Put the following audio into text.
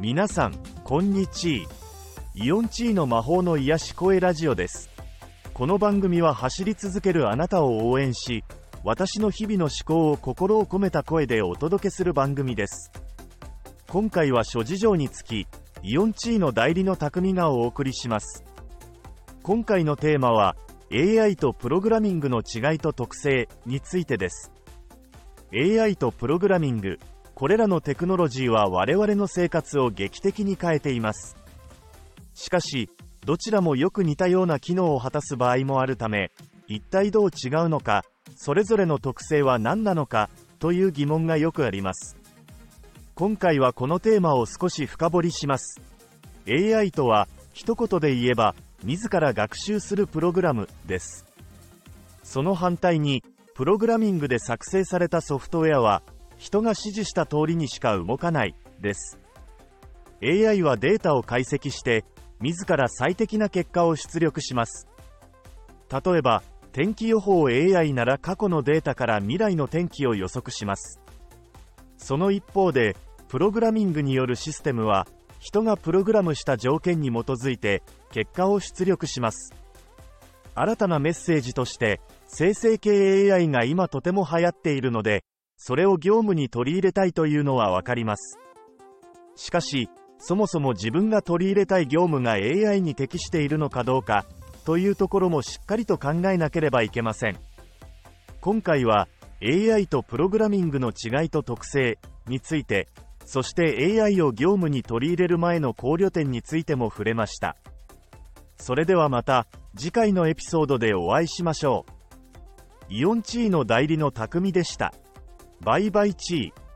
皆さん、こんにちは。イオンチーの魔法の癒し声ラジオです。この番組は走り続けるあなたを応援し、私の日々の思考を心を込めた声でお届けする番組です。今回は諸事情につき、イオンチーの代理の匠がお送りします。今回のテーマは、AI とプログラミングの違いと特性についてです。AI とプログラミング、これらのテクノロジーは我々の生活を劇的に変えています。しかしどちらもよく似たような機能を果たす場合もあるため一体どう違うのかそれぞれの特性は何なのかという疑問がよくあります。今回はこのテーマを少し深掘りします。AI とは一言で言えば自ら学習するプログラムです。その反対にプログラミングで作成されたソフトウェアは人が指示した通りにしか動かないです。AI はデータを解析して自ら最適な結果を出力します。例えば天気予報 AI なら過去のデータから未来の天気を予測します。その一方でプログラミングによるシステムは人がプログラムした条件に基づいて結果を出力します。新たなメッセージとして生成系 AI が今とても流行っているのでそれを業務に取り入れたいというのはわかります。しかし、そもそも自分が取り入れたい業務が AI に適しているのかどうかというところもしっかりと考えなければいけません。今回は AI とプログラミングの違いと特性について、そして AI を業務に取り入れる前の考慮点についても触れました。それではまた次回のエピソードでお会いしましょう。イオンチーの代理の匠でした。バイバイチー。